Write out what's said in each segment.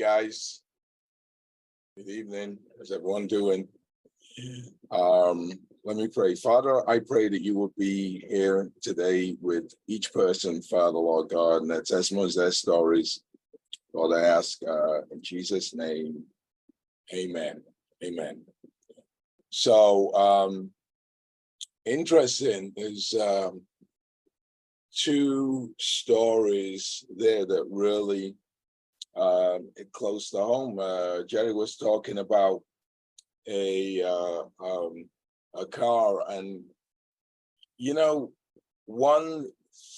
guys. Good evening. How's everyone doing? Um, let me pray. Father, I pray that you will be here today with each person, Father, Lord God, and their testimonies, their stories. Lord, I ask uh in Jesus' name. Amen. Amen. So um interesting is um two stories there that really hit close to home. Uh Jerry was talking about a uh um a car and you know one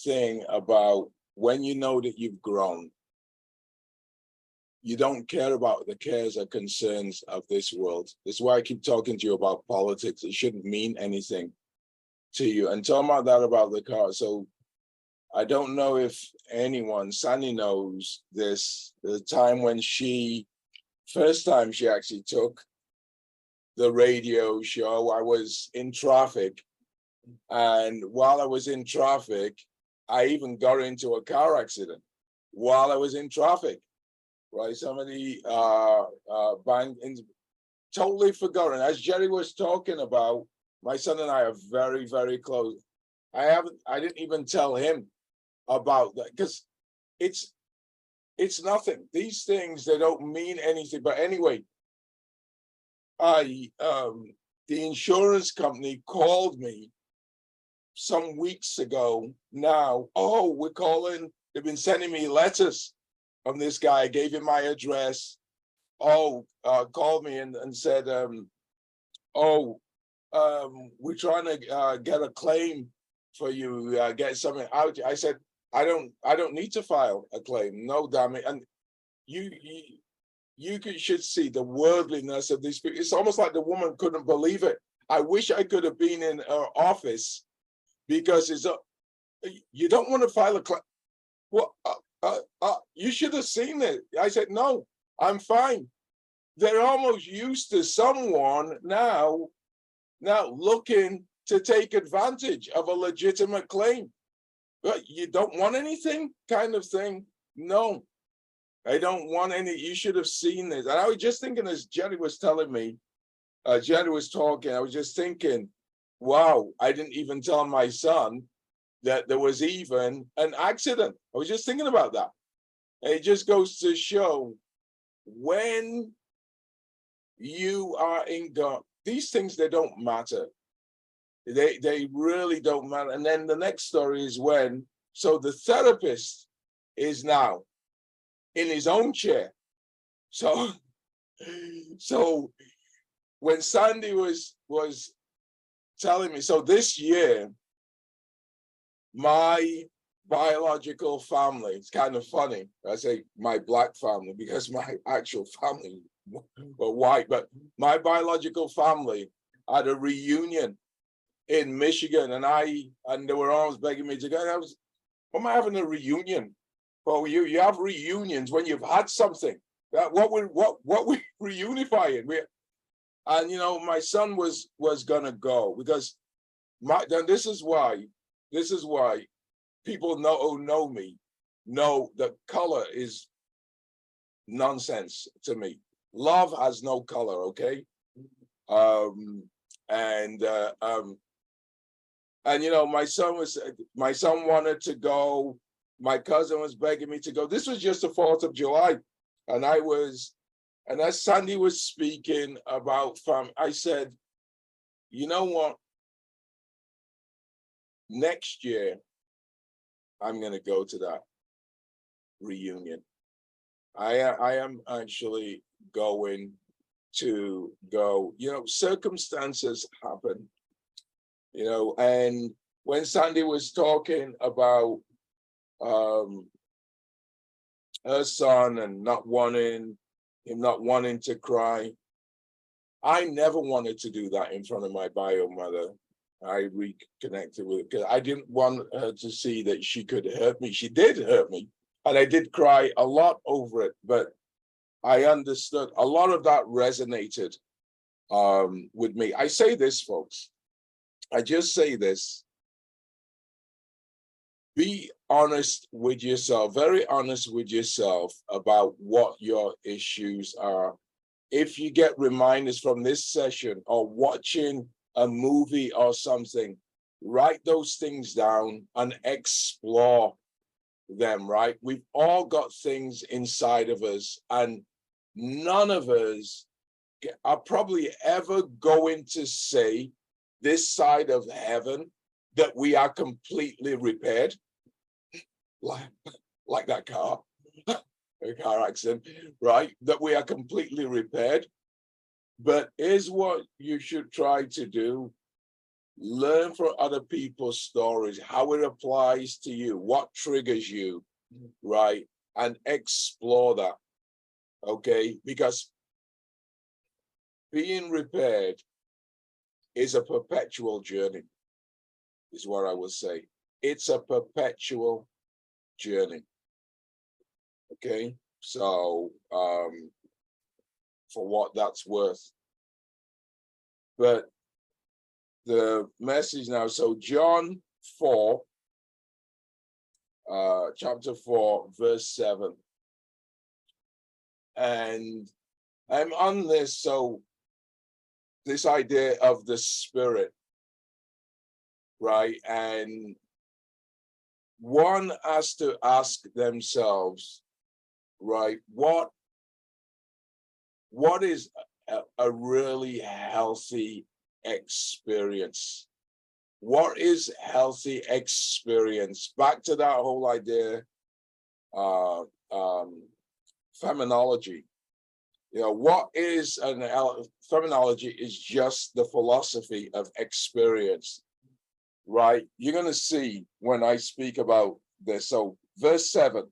thing about when you know that you've grown you don't care about the cares or concerns of this world. That's why I keep talking to you about politics. It shouldn't mean anything to you. And talking about that about the car. So I don't know if anyone, Sandy knows this, the time when she, first time she actually took the radio show, I was in traffic. And while I was in traffic, I even got into a car accident while I was in traffic right? Somebody uh uh bang in totally forgotten. As Jerry was talking about, my son and I are very, very close. I haven't, I didn't even tell him about that because it's it's nothing. These things they don't mean anything. But anyway, I um the insurance company called me some weeks ago now. Oh, we're calling, they've been sending me letters from this guy, I gave him my address. Oh, uh, called me and, and said, um, oh, um, we're trying to, uh, get a claim for you, uh, get something out. I said, I don't, I don't need to file a claim. No, damn it. And you, you, you should see the worldliness of these people. It's almost like the woman couldn't believe it. I wish I could have been in her office because it's a, you don't want to file a claim. Well, uh, uh, uh, you should have seen it. I said, no, I'm fine. They're almost used to someone now, now looking to take advantage of a legitimate claim. But you don't want anything kind of thing? No, I don't want any. You should have seen this. And I was just thinking as Jenny was telling me, uh, was talking, I was just thinking, wow, I didn't even tell my son that there was even an accident. I was just thinking about that. And it just goes to show when you are in God, these things they don't matter. They they really don't matter. And then the next story is when so the therapist is now in his own chair. So so when Sandy was was telling me, so this year my biological family, it's kind of funny. I say my black family because my actual family were white, but my biological family had a reunion in Michigan and I, and they were always begging me to go. And I was, am I having a reunion? Well, you, you have reunions when you've had something. That what we what what we reunifying? We and you know, my son was was gonna go because my then this is why this is why people know who know me know that color is nonsense to me. Love has no color, okay? Um, and uh, um, and you know, my son was my son wanted to go. My cousin was begging me to go. This was just the Fourth of July, and I was, and as Sandy was speaking about fam, I said, you know what? next year, I'm gonna go to that reunion. I I am actually going to go, you know, circumstances happen. You know, and when Sandy was talking about um her son and not wanting him not wanting to cry. I never wanted to do that in front of my bio mother. I reconnected with because I didn't want her to see that she could hurt me. She did hurt me, and I did cry a lot over it. But I understood a lot of that resonated um, with me. I say this, folks. I just say this. be honest with yourself, very honest with yourself about what your issues are. If you get reminders from this session or watching a movie or something, write those things down and explore them, right? We've all got things inside of us, and none of us are probably ever going to say this side of heaven that we are completely repaired, like, like that car, a car accident, right? That we are completely repaired. But here's what you should try to do learn from other people's stories, how it applies to you, what triggers you, right? And explore that. Okay, because being repaired is a perpetual journey, is what I would say. It's a perpetual journey. Okay, so um, for what that's worth. But the message now, so John 4, uh, chapter 4, verse 7. And I'm on this, so this idea of the spirit, right? And one has to ask themselves, right, what what is a, a really healthy experience? What is healthy experience? Back to that whole idea, uh, um, phenomenology. You know, what is an phenomenology is just the philosophy of experience, right? You're going to see when I speak about this. So, verse 7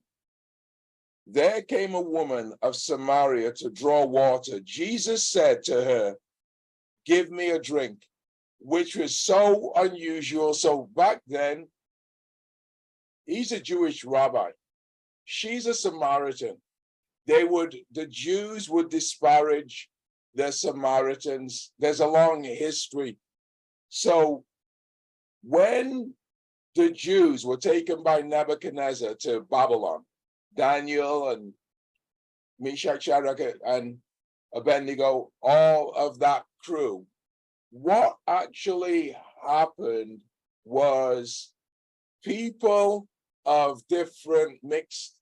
There came a woman of Samaria to draw water. Jesus said to her, Give me a drink, which was so unusual. So, back then, he's a Jewish rabbi, she's a Samaritan they would the Jews would disparage the Samaritans. There's a long history. So when the Jews were taken by Nebuchadnezzar to Babylon, Daniel and Meshach, Shadrach, and Abednego, all of that crew, what actually happened was people of different mixed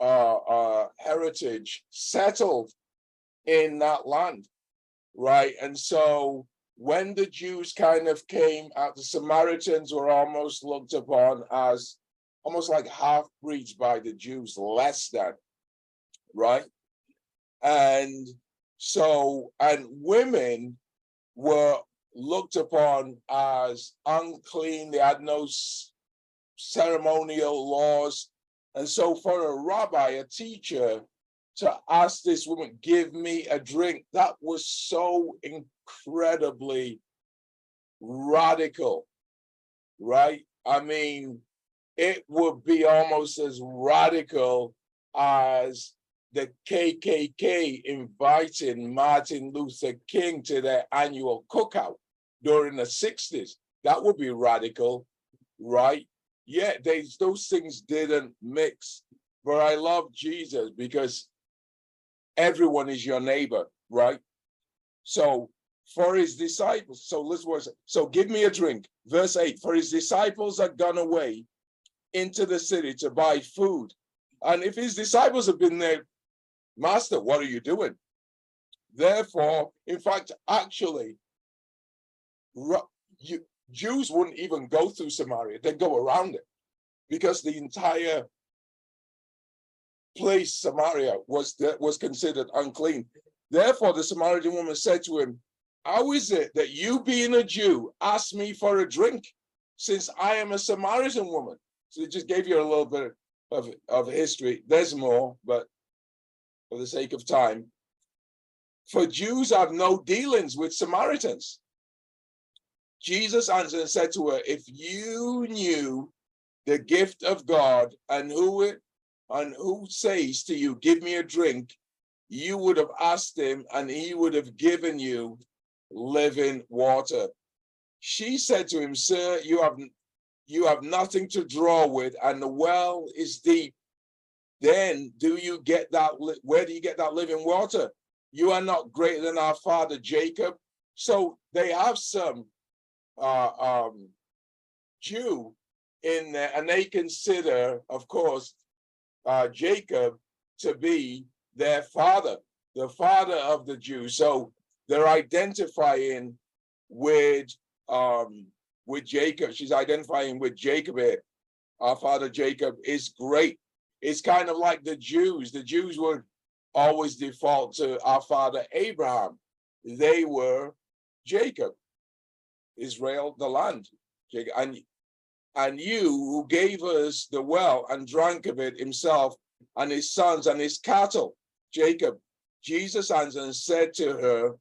uh, uh, heritage settled in that land, right? And so when the Jews kind of came out, the Samaritans were almost looked upon as almost like half breeds by the Jews, less than, right? And so, and women were looked upon as unclean, they had no ceremonial laws and so for a rabbi, a teacher, to ask this woman, give me a drink, that was so incredibly radical, right? I mean, it would be almost as radical as the KKK inviting Martin Luther King to their annual cookout during the 60s. That would be radical, right? Yeah, they those things didn't mix. But I love Jesus because everyone is your neighbor, right? So for his disciples, so let's was so give me a drink. Verse 8 for his disciples had gone away into the city to buy food. And if his disciples have been there, Master, what are you doing? Therefore, in fact, actually, you, Jews wouldn't even go through Samaria, they'd go around it because the entire place, Samaria, was, was considered unclean. Therefore, the Samaritan woman said to him, How is it that you, being a Jew, ask me for a drink, since I am a Samaritan woman? So it just gave you a little bit of, of history. There's more, but for the sake of time. For Jews have no dealings with Samaritans. Jesus answered and said to her, If you knew the gift of God and who it and who says to you, Give me a drink, you would have asked him and he would have given you living water. She said to him, Sir, you have you have nothing to draw with, and the well is deep, then do you get that? Where do you get that living water? You are not greater than our father Jacob. So they have some uh, um, Jew in there, and they consider, of course, uh, Jacob to be their father, the father of the Jews. So they're identifying with um, with Jacob. She's identifying with Jacob here. Our father Jacob is great. It's kind of like the Jews. The Jews would always default to our father Abraham. They were Jacob, Israel, the land. And and you who gave us the well and drank of it himself and his sons and his cattle, Jacob. Jesus answered and said to her,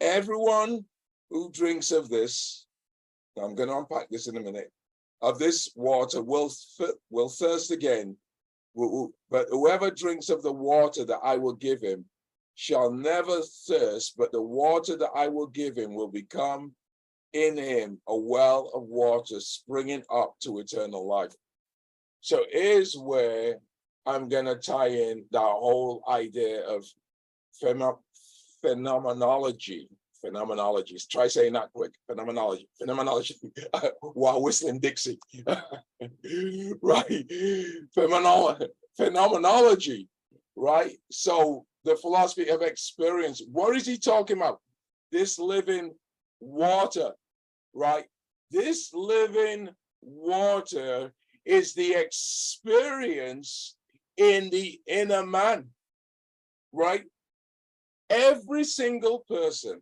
Everyone who drinks of this, I'm going to unpack this in a minute, of this water will, will thirst again. But whoever drinks of the water that I will give him shall never thirst, but the water that I will give him will become in him a well of water springing up to eternal life. So here's where I'm gonna tie in that whole idea of pheno- phenomenology. Phenomenology. Try saying that quick. Phenomenology. Phenomenology. While whistling Dixie. right. Phenomenolo- phenomenology. Right. So the philosophy of experience. What is he talking about? This living water. Right. This living water is the experience in the inner man, right? Every single person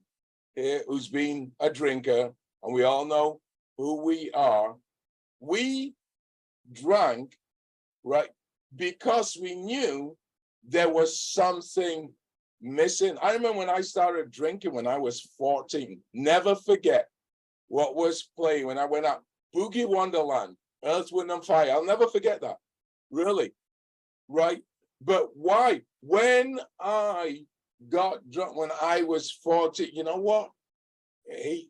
here who's been a drinker, and we all know who we are, we drank, right? Because we knew there was something missing. I remember when I started drinking when I was 14, never forget what was playing when I went out, Boogie Wonderland, Earth, Wind and Fire. I'll never forget that. Really. Right. But why? When I got drunk, when I was 40, you know what? Hey,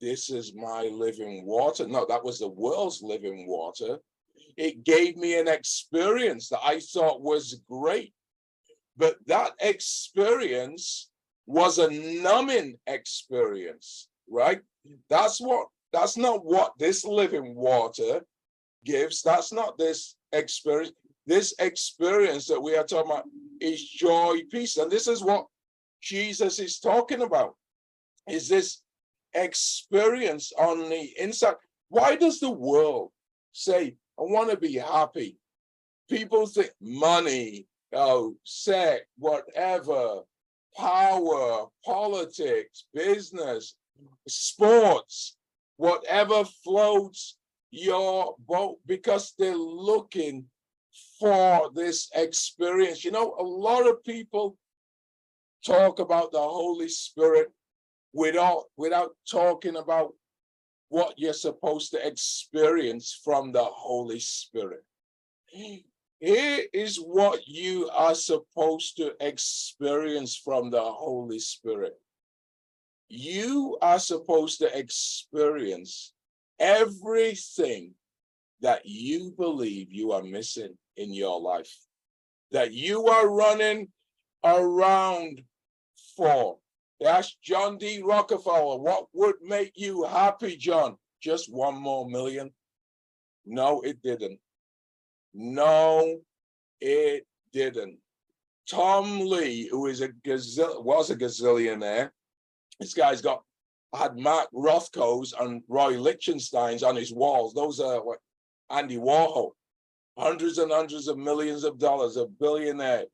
this is my living water. No, that was the world's living water. It gave me an experience that I thought was great. But that experience was a numbing experience, right? That's what that's not what this living water gives. That's not this experience. This experience that we are talking about is joy, peace. And this is what Jesus is talking about. Is this experience on the inside? Why does the world say, I want to be happy? People think money, oh, sex, whatever, power, politics, business, sports, whatever floats your boat because they're looking for this experience. You know, a lot of people talk about the Holy Spirit without without talking about what you're supposed to experience from the Holy Spirit. Here is what you are supposed to experience from the Holy Spirit you are supposed to experience everything that you believe you are missing in your life, that you are running around for. Ask John D. Rockefeller, what would make you happy, John? Just one more million? No, it didn't. No, it didn't. Tom Lee, who is a was a gazillionaire, this guy's got had Mark Rothko's and Roy Lichtenstein's on his walls. Those are what Andy Warhol, hundreds and hundreds of millions of dollars, a billionaire.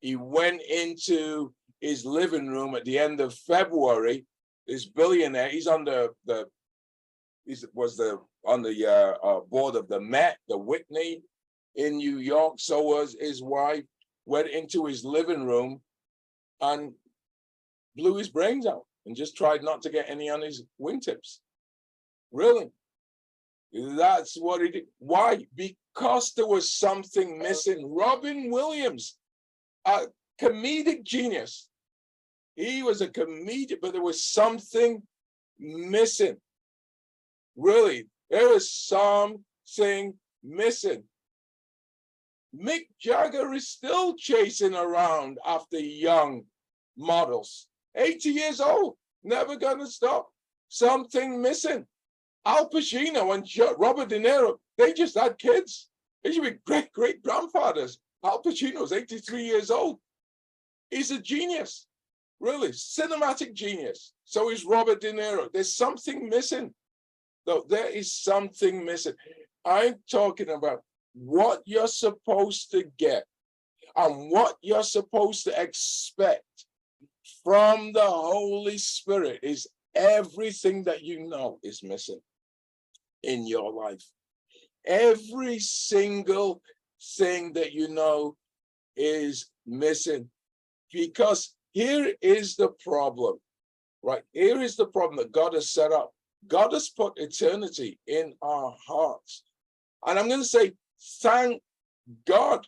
He went into his living room at the end of February. This billionaire, he's on the the he was the on the uh, uh, board of the Met, the Whitney in New York. So was his wife. Went into his living room and blew his brains out and just tried not to get any on his wingtips. Really? That's what he did. Why? Because there was something missing. Robin Williams, a comedic genius. He was a comedian, but there was something missing. Really, there was something missing. Mick Jagger is still chasing around after young models. 80 years old, never gonna stop. Something missing. Al Pacino and Robert De Niro, they just had kids. They should be great great grandfathers. Al Pacino's 83 years old. He's a genius, really, cinematic genius. So is Robert De Niro. There's something missing. Though there is something missing. I'm talking about what you're supposed to get and what you're supposed to expect from the Holy Spirit is everything that you know is missing in your life. Every single thing that you know is missing. Because here is the problem, right? Here is the problem that God has set up. God has put eternity in our hearts. And I'm going to say, thank God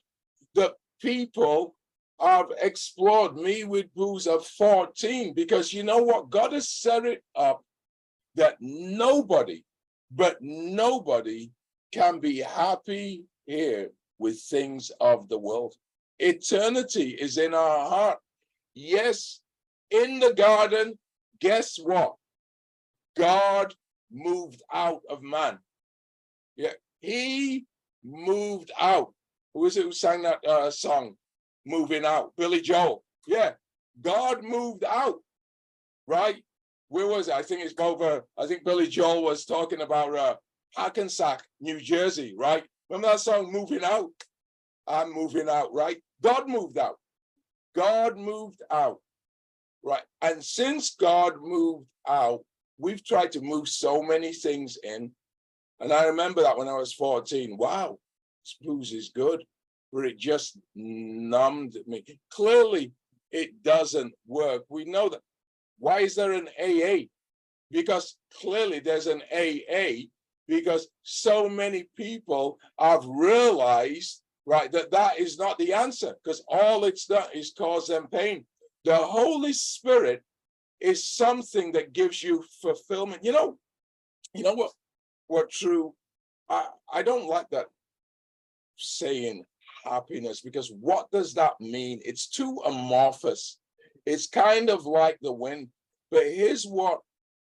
that people have explored me with booze of 14 because you know what? God has set it up that nobody, but nobody can be happy here with things of the world. Eternity is in our heart. Yes, in the garden, guess what? God moved out of man. Yeah, he moved out. Who is it who sang that uh, song? Moving out. Billy Joel. Yeah, God moved out. Right? Where was it? I think it's over. I think Billy Joel was talking about uh, Hackensack, New Jersey. Right? Remember that song, Moving Out? I'm moving out. Right? God moved out. God moved out. Right? And since God moved out, we've tried to move so many things in and I remember that when I was 14. Wow, this is good, but it just numbed me. Clearly, it doesn't work. We know that. Why is there an AA? Because clearly there's an AA because so many people have realized, right, that that is not the answer because all it's done is cause them pain. The Holy Spirit is something that gives you fulfillment. You know, you know what? What true, I, I don't like that saying happiness because what does that mean? It's too amorphous. It's kind of like the wind. But here's what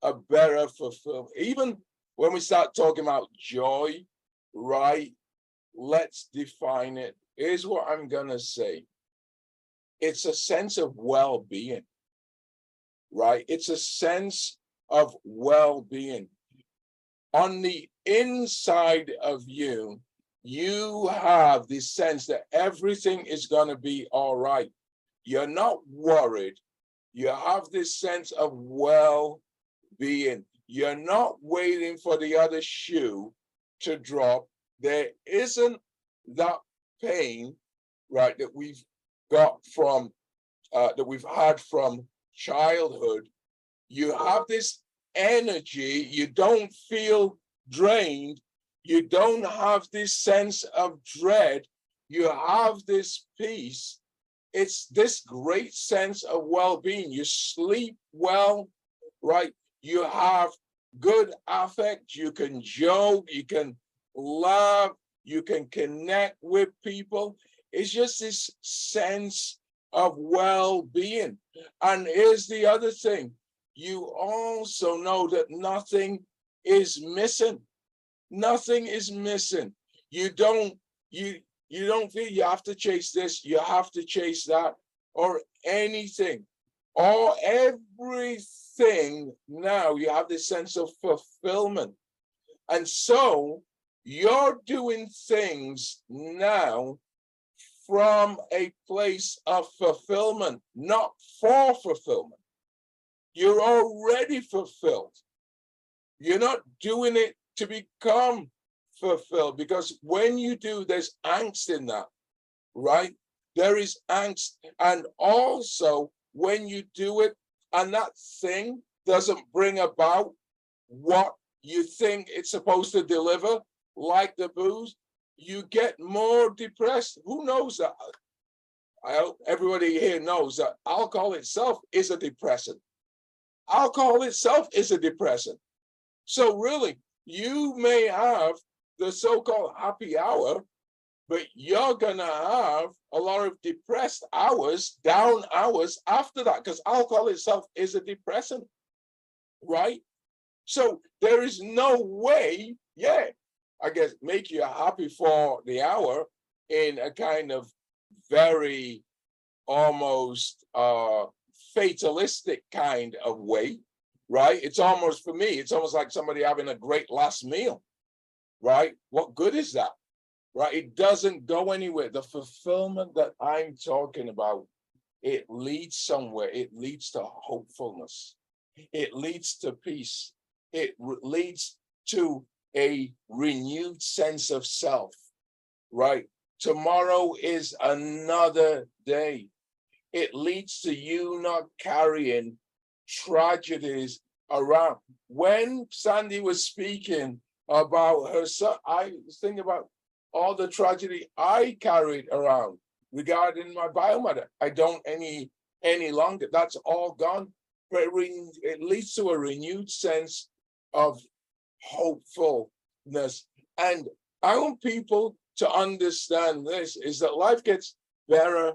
a better fulfillment, even when we start talking about joy, right? Let's define it. Here's what I'm going to say it's a sense of well being, right? It's a sense of well being on the inside of you, you have this sense that everything is going to be all right. You're not worried. You have this sense of well being. You're not waiting for the other shoe to drop. There isn't that pain, right, that we've got from, uh, that we've had from childhood. You have this energy, you don't feel drained, you don't have this sense of dread, you have this peace. It's this great sense of well being. You sleep well, right? You have good affect, you can joke, you can love, you can connect with people. It's just this sense of well being. And here's the other thing you also know that nothing is missing. Nothing is missing. You don't, you you don't feel you have to chase this, you have to chase that, or anything. Or everything now you have this sense of fulfillment. And so you're doing things now from a place of fulfillment, not for fulfillment. You're already fulfilled. You're not doing it to become fulfilled because when you do, there's angst in that, right? There is angst. And also, when you do it and that thing doesn't bring about what you think it's supposed to deliver, like the booze, you get more depressed. Who knows that? I hope everybody here knows that alcohol itself is a depressant alcohol itself is a depressant. So really, you may have the so-called happy hour, but you're gonna have a lot of depressed hours, down hours after that, because alcohol itself is a depressant, right? So there is no way, yeah, I guess make you happy for the hour in a kind of very almost uh fatalistic kind of way, right? It's almost for me, it's almost like somebody having a great last meal, right? What good is that? Right? It doesn't go anywhere. The fulfillment that I'm talking about, it leads somewhere. It leads to hopefulness. It leads to peace. It leads to a renewed sense of self, right? Tomorrow is another day. It leads to you not carrying tragedies around. When Sandy was speaking about her son, I was thinking about all the tragedy I carried around regarding my biomother. I don't any any longer. That's all gone. But it leads to a renewed sense of hopefulness. And I want people to understand this is that life gets better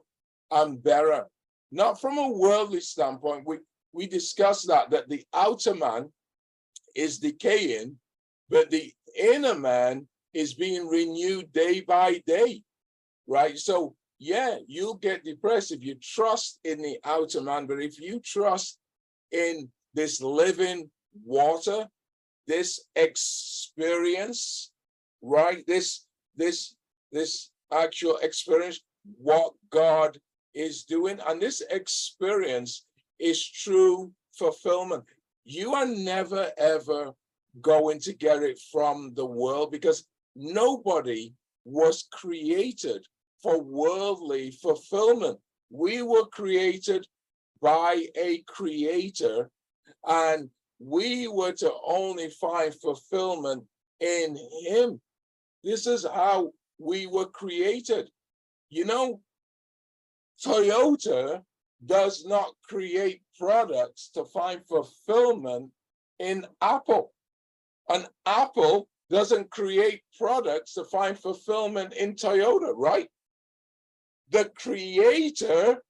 and better. Not from a worldly standpoint. We we discussed that that the outer man is decaying, but the inner man is being renewed day by day. Right. So yeah, you'll get depressed if you trust in the outer man, but if you trust in this living water, this experience, right? This this this actual experience, what God is doing, and this experience is true fulfillment. You are never ever going to get it from the world because nobody was created for worldly fulfillment. We were created by a creator and we were to only find fulfillment in him. This is how we were created. You know, Toyota does not create products to find fulfillment in Apple. An Apple doesn't create products to find fulfillment in Toyota, right? The creator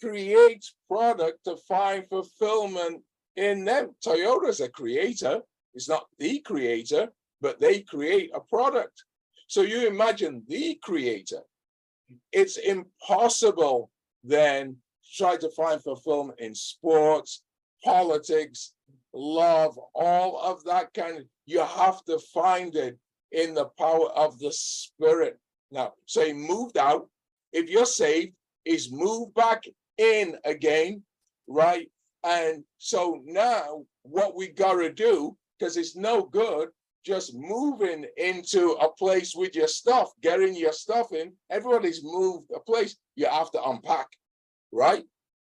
creates product to find fulfillment in them. Toyota's a creator, it's not the creator, but they create a product. So you imagine the creator. It's impossible then try to find fulfillment in sports, politics, love, all of that kind of, you have to find it in the power of the spirit. Now, so he moved out. If you're saved, he's moved back in again, right? And so now what we got to do, because it's no good just moving into a place with your stuff, getting your stuff in. Everybody's moved a place. You have to unpack, right?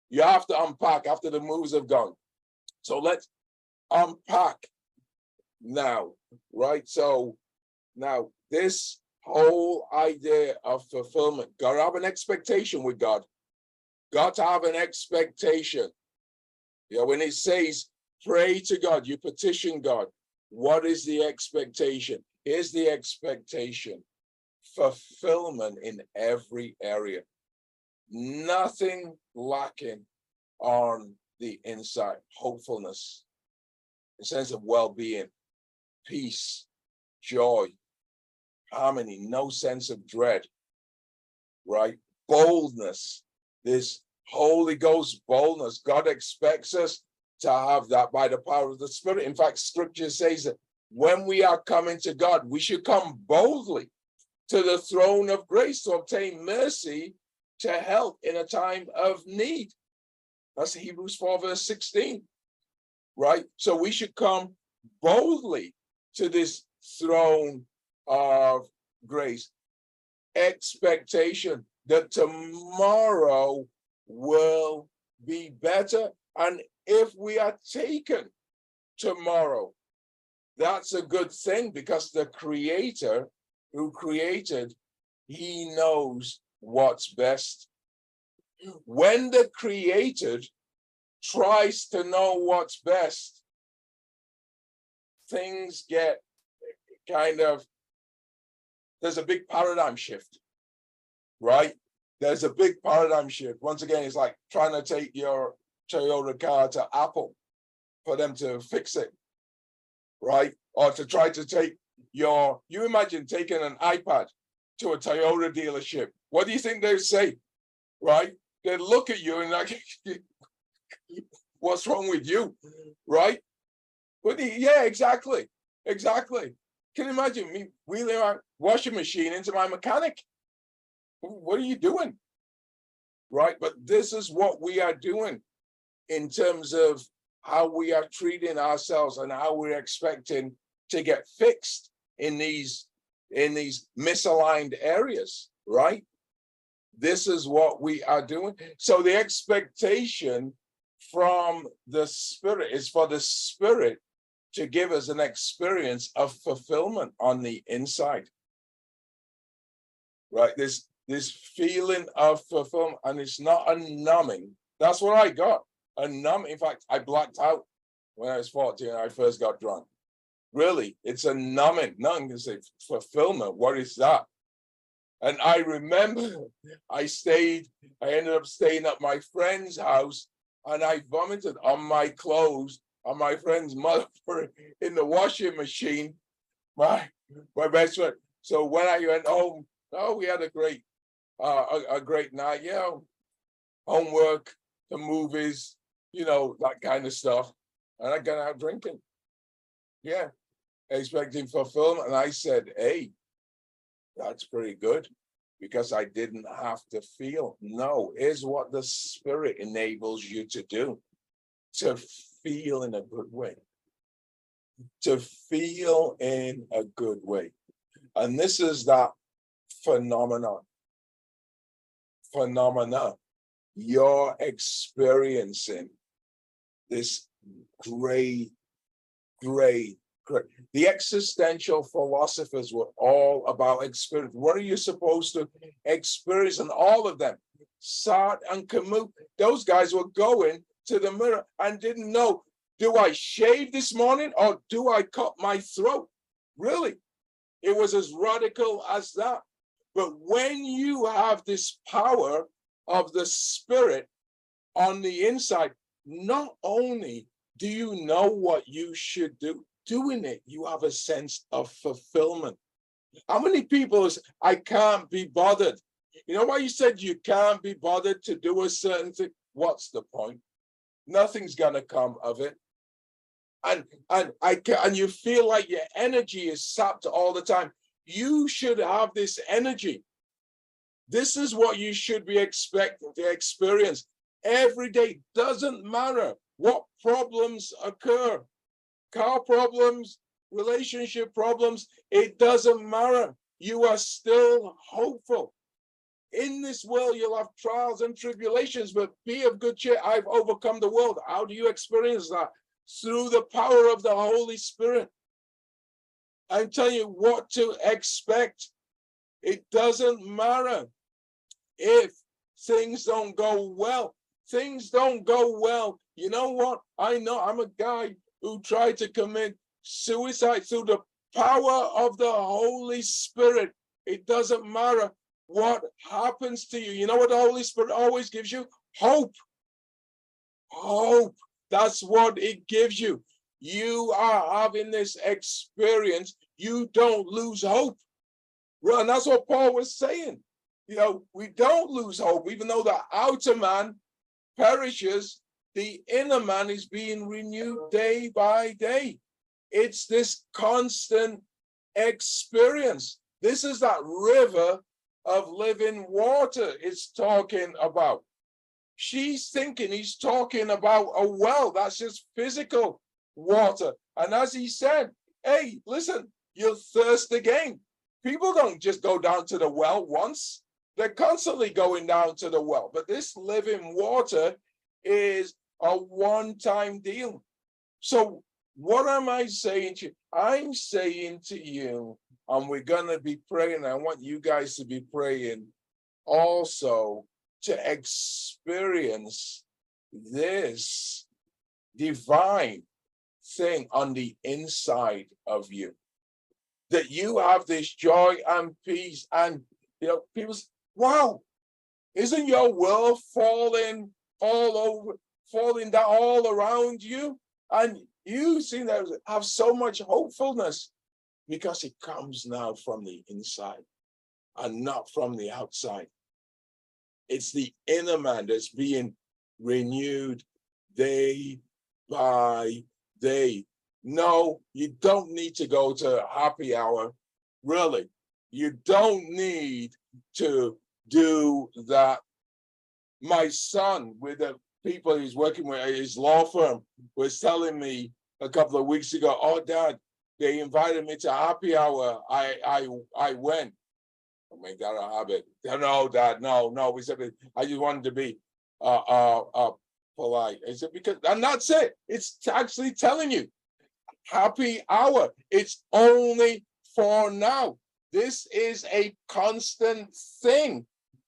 You have to unpack after the moves have gone. So let's unpack now, right? So now this whole idea of fulfillment, got to have an expectation with God. Got to have an expectation. Know, when it says pray to God, you petition God, what is the expectation? Here's the expectation. Fulfillment in every area, nothing lacking on the inside, hopefulness, a sense of well-being, peace, joy, harmony, no sense of dread, right? Boldness, this Holy Ghost boldness. God expects us to have that by the power of the Spirit. In fact, scripture says that when we are coming to God, we should come boldly to the throne of grace to obtain mercy to help in a time of need. That's Hebrews 4, verse 16. Right? So we should come boldly to this throne of grace. Expectation that tomorrow will be better. And if we are taken tomorrow, that's a good thing because the creator who created, he knows what's best. When the created tries to know what's best, things get kind of there's a big paradigm shift, right? There's a big paradigm shift. Once again, it's like trying to take your Toyota car to Apple for them to fix it, right? Or to try to take your, you imagine taking an iPad to a Toyota dealership. What do you think they'd say? Right? They'd look at you and like, what's wrong with you? Right? But the- yeah, exactly. Exactly. Can you imagine me wheeling my washing machine into my mechanic? What are you doing? Right? But this is what we are doing in terms of how we are treating ourselves and how we're expecting to get fixed in these in these misaligned areas, right? This is what we are doing. So the expectation from the spirit is for the spirit to give us an experience of fulfillment on the inside. Right? This this feeling of fulfillment, and it's not a numbing. That's what I got. A numb. In fact, I blacked out when I was 14 I first got drunk. Really, it's a numbing. None can say fulfillment. What is that? And I remember I stayed, I ended up staying at my friend's house and I vomited on my clothes on my friend's mother in the washing machine. My my best friend. So when I went home, oh, we had a great uh, a, a great night. Yeah, homework, the movies, you know that kind of stuff. And I got out drinking. Yeah, expecting fulfillment, and I said, "Hey, that's pretty good." Because I didn't have to feel. No, is what the spirit enables you to do. To feel in a good way. To feel in a good way. And this is that phenomenon. Phenomena. You're experiencing this great, great, great. The existential philosophers were all about experience. What are you supposed to experience? And all of them, Sartre and Camus, those guys were going to the mirror and didn't know, do I shave this morning or do I cut my throat? Really? It was as radical as that. But when you have this power of the spirit on the inside, not only do you know what you should do, doing it, you have a sense of fulfillment. How many people I can't be bothered? You know why you said you can't be bothered to do a certain thing? What's the point? Nothing's gonna come of it. And and I can and you feel like your energy is sapped all the time. You should have this energy. This is what you should be expecting to experience every day. Doesn't matter what problems occur car problems, relationship problems, it doesn't matter. You are still hopeful. In this world, you'll have trials and tribulations, but be of good cheer. I've overcome the world. How do you experience that? Through the power of the Holy Spirit. I'm telling you what to expect. It doesn't matter if things don't go well. Things don't go well. You know what? I know I'm a guy who tried to commit suicide through the power of the Holy Spirit. It doesn't matter what happens to you. You know what the Holy Spirit always gives you? Hope. Hope. That's what it gives you. You are having this experience. You don't lose hope. And that's what Paul was saying. You know, we don't lose hope, even though the outer man perishes, the inner man is being renewed day by day. It's this constant experience. This is that river of living water it's talking about. She's thinking he's talking about a well, that's just physical water. And as he said, hey, listen, you'll thirst again. People don't just go down to the well once, they're constantly going down to the well. But this living water is a one time deal. So, what am I saying to you? I'm saying to you, and we're going to be praying. I want you guys to be praying also to experience this divine thing on the inside of you. that you have this joy and peace and you know people say, wow isn't your world falling all over falling down all around you and you seem to have so much hopefulness because it comes now from the inside and not from the outside it's the inner man that's being renewed day by day no, you don't need to go to happy hour. Really, you don't need to do that. My son, with the people he's working with, his law firm, was telling me a couple of weeks ago, "Oh, Dad, they invited me to happy hour. I I I went. I make that a habit. No, Dad, no, no. We said I just wanted to be uh uh uh polite. I said because I'm not it. It's actually telling you happy hour. It's only for now. This is a constant thing,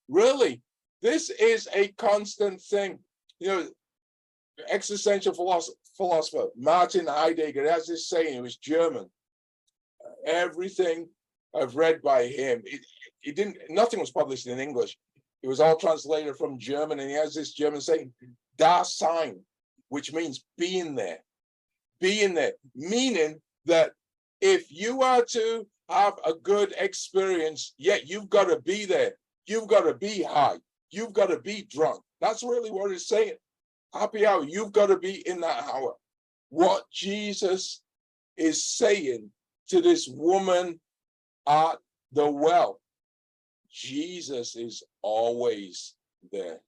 really. This is a constant thing. You know, existential philosopher, Martin Heidegger has this saying, it was German. Everything I've read by him, it, it didn't, nothing was published in English. It was all translated from German, and he has this German saying, Dasein, which means being there being there, meaning that if you are to have a good experience, yet you've got to be there. You've got to be high. You've got to be drunk. That's really what it's saying. Happy hour. You've got to be in that hour. What Jesus is saying to this woman at the well, Jesus is always there.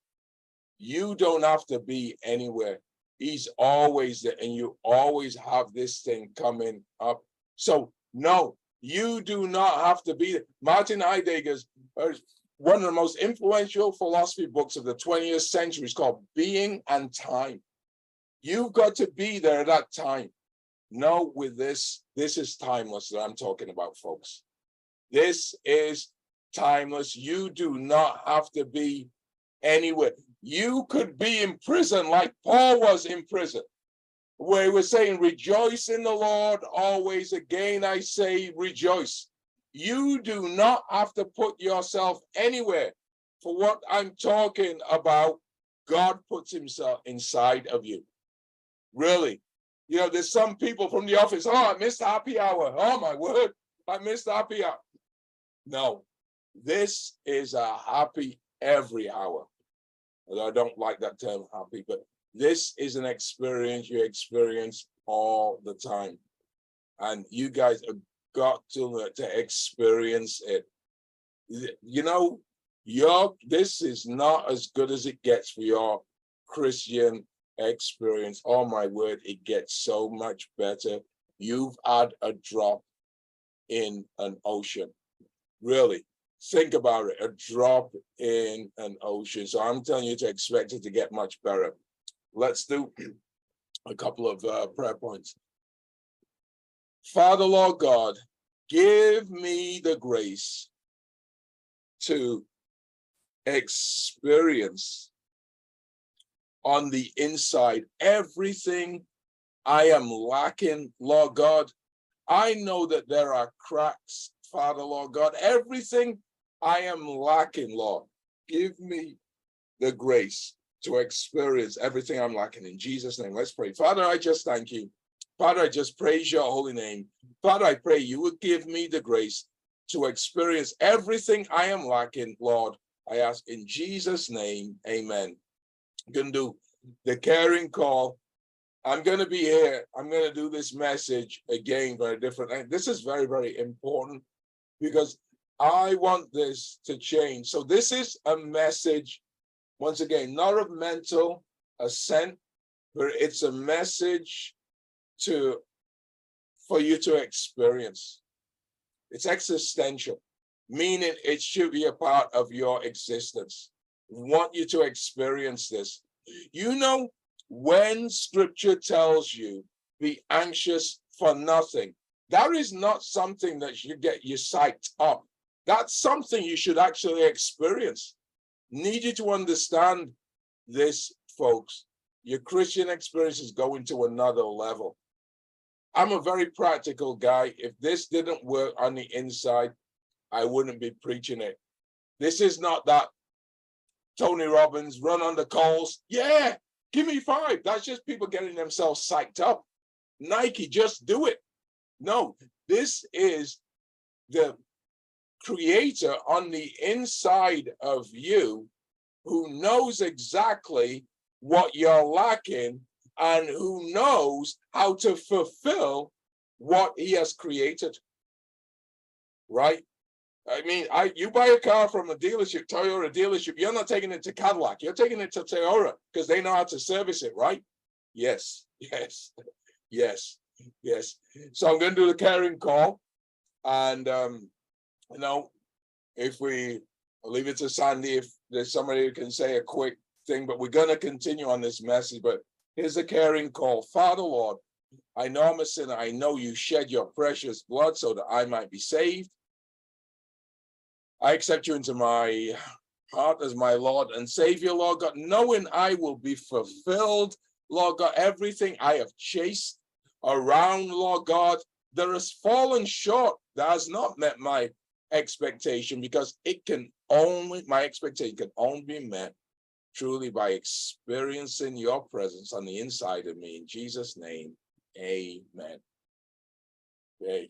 You don't have to be anywhere. He's always there, and you always have this thing coming up. So, no, you do not have to be there. Martin Heidegger's uh, one of the most influential philosophy books of the 20th century is called Being and Time. You've got to be there at that time. No, with this, this is timeless that I'm talking about, folks. This is timeless. You do not have to be anywhere. You could be in prison like Paul was in prison, where he was saying, Rejoice in the Lord always. Again, I say, rejoice. You do not have to put yourself anywhere. For what I'm talking about, God puts himself inside of you. Really. You know, there's some people from the office, oh, I missed happy hour. Oh, my word, I missed happy hour. No, this is a happy every hour. I don't like that term happy, but this is an experience you experience all the time. And you guys have got to, to experience it. You know, your this is not as good as it gets for your Christian experience. Oh my word, it gets so much better. You've had a drop in an ocean. Really think about it, a drop in an ocean. So I'm telling you to expect it to get much better. Let's do a couple of uh, prayer points. Father, Lord God, give me the grace to experience on the inside everything I am lacking, Lord God. I know that there are cracks, Father, Lord God. Everything I am lacking, Lord. Give me the grace to experience everything I'm lacking in Jesus' name. Let's pray. Father, I just thank you. Father, I just praise your holy name. Father, I pray you would give me the grace to experience everything I am lacking, Lord. I ask in Jesus' name, amen. I'm to do the caring call. I'm going to be here. I'm going to do this message again very different. This is very, very important because I want this to change. So this is a message, once again, not of mental assent, but it's a message to for you to experience. It's existential, meaning it should be a part of your existence. Want you to experience this. You know, when scripture tells you, be anxious for nothing, that is not something that should get you psyched up that's something you should actually experience. Need you to understand this, folks. Your Christian experience is going to another level. I'm a very practical guy. If this didn't work on the inside, I wouldn't be preaching it. This is not that Tony Robbins run on the coals. Yeah, give me five. That's just people getting themselves psyched up. Nike, just do it. No, this is the creator on the inside of you who knows exactly what you're lacking and who knows how to fulfill what he has created. Right? I mean, I you buy a car from a dealership, Toyota dealership, you're not taking it to Cadillac, you're taking it to Toyota because they know how to service it, right? Yes, yes, yes, yes. So I'm gonna do the caring call. And um, you know, if we leave it to Sandy, if there's somebody who can say a quick thing, but we're gonna continue on this message, but here's a caring call. Father Lord, I know I'm a sinner. I know you shed your precious blood so that I might be saved. I accept you into my heart as my Lord and Savior, Lord God, knowing I will be fulfilled, Lord God, everything I have chased around, Lord God, that has fallen short, that has not met my expectation, because it can only, my expectation can only be met truly by experiencing your presence on the inside of me. In Jesus' name, amen. Okay.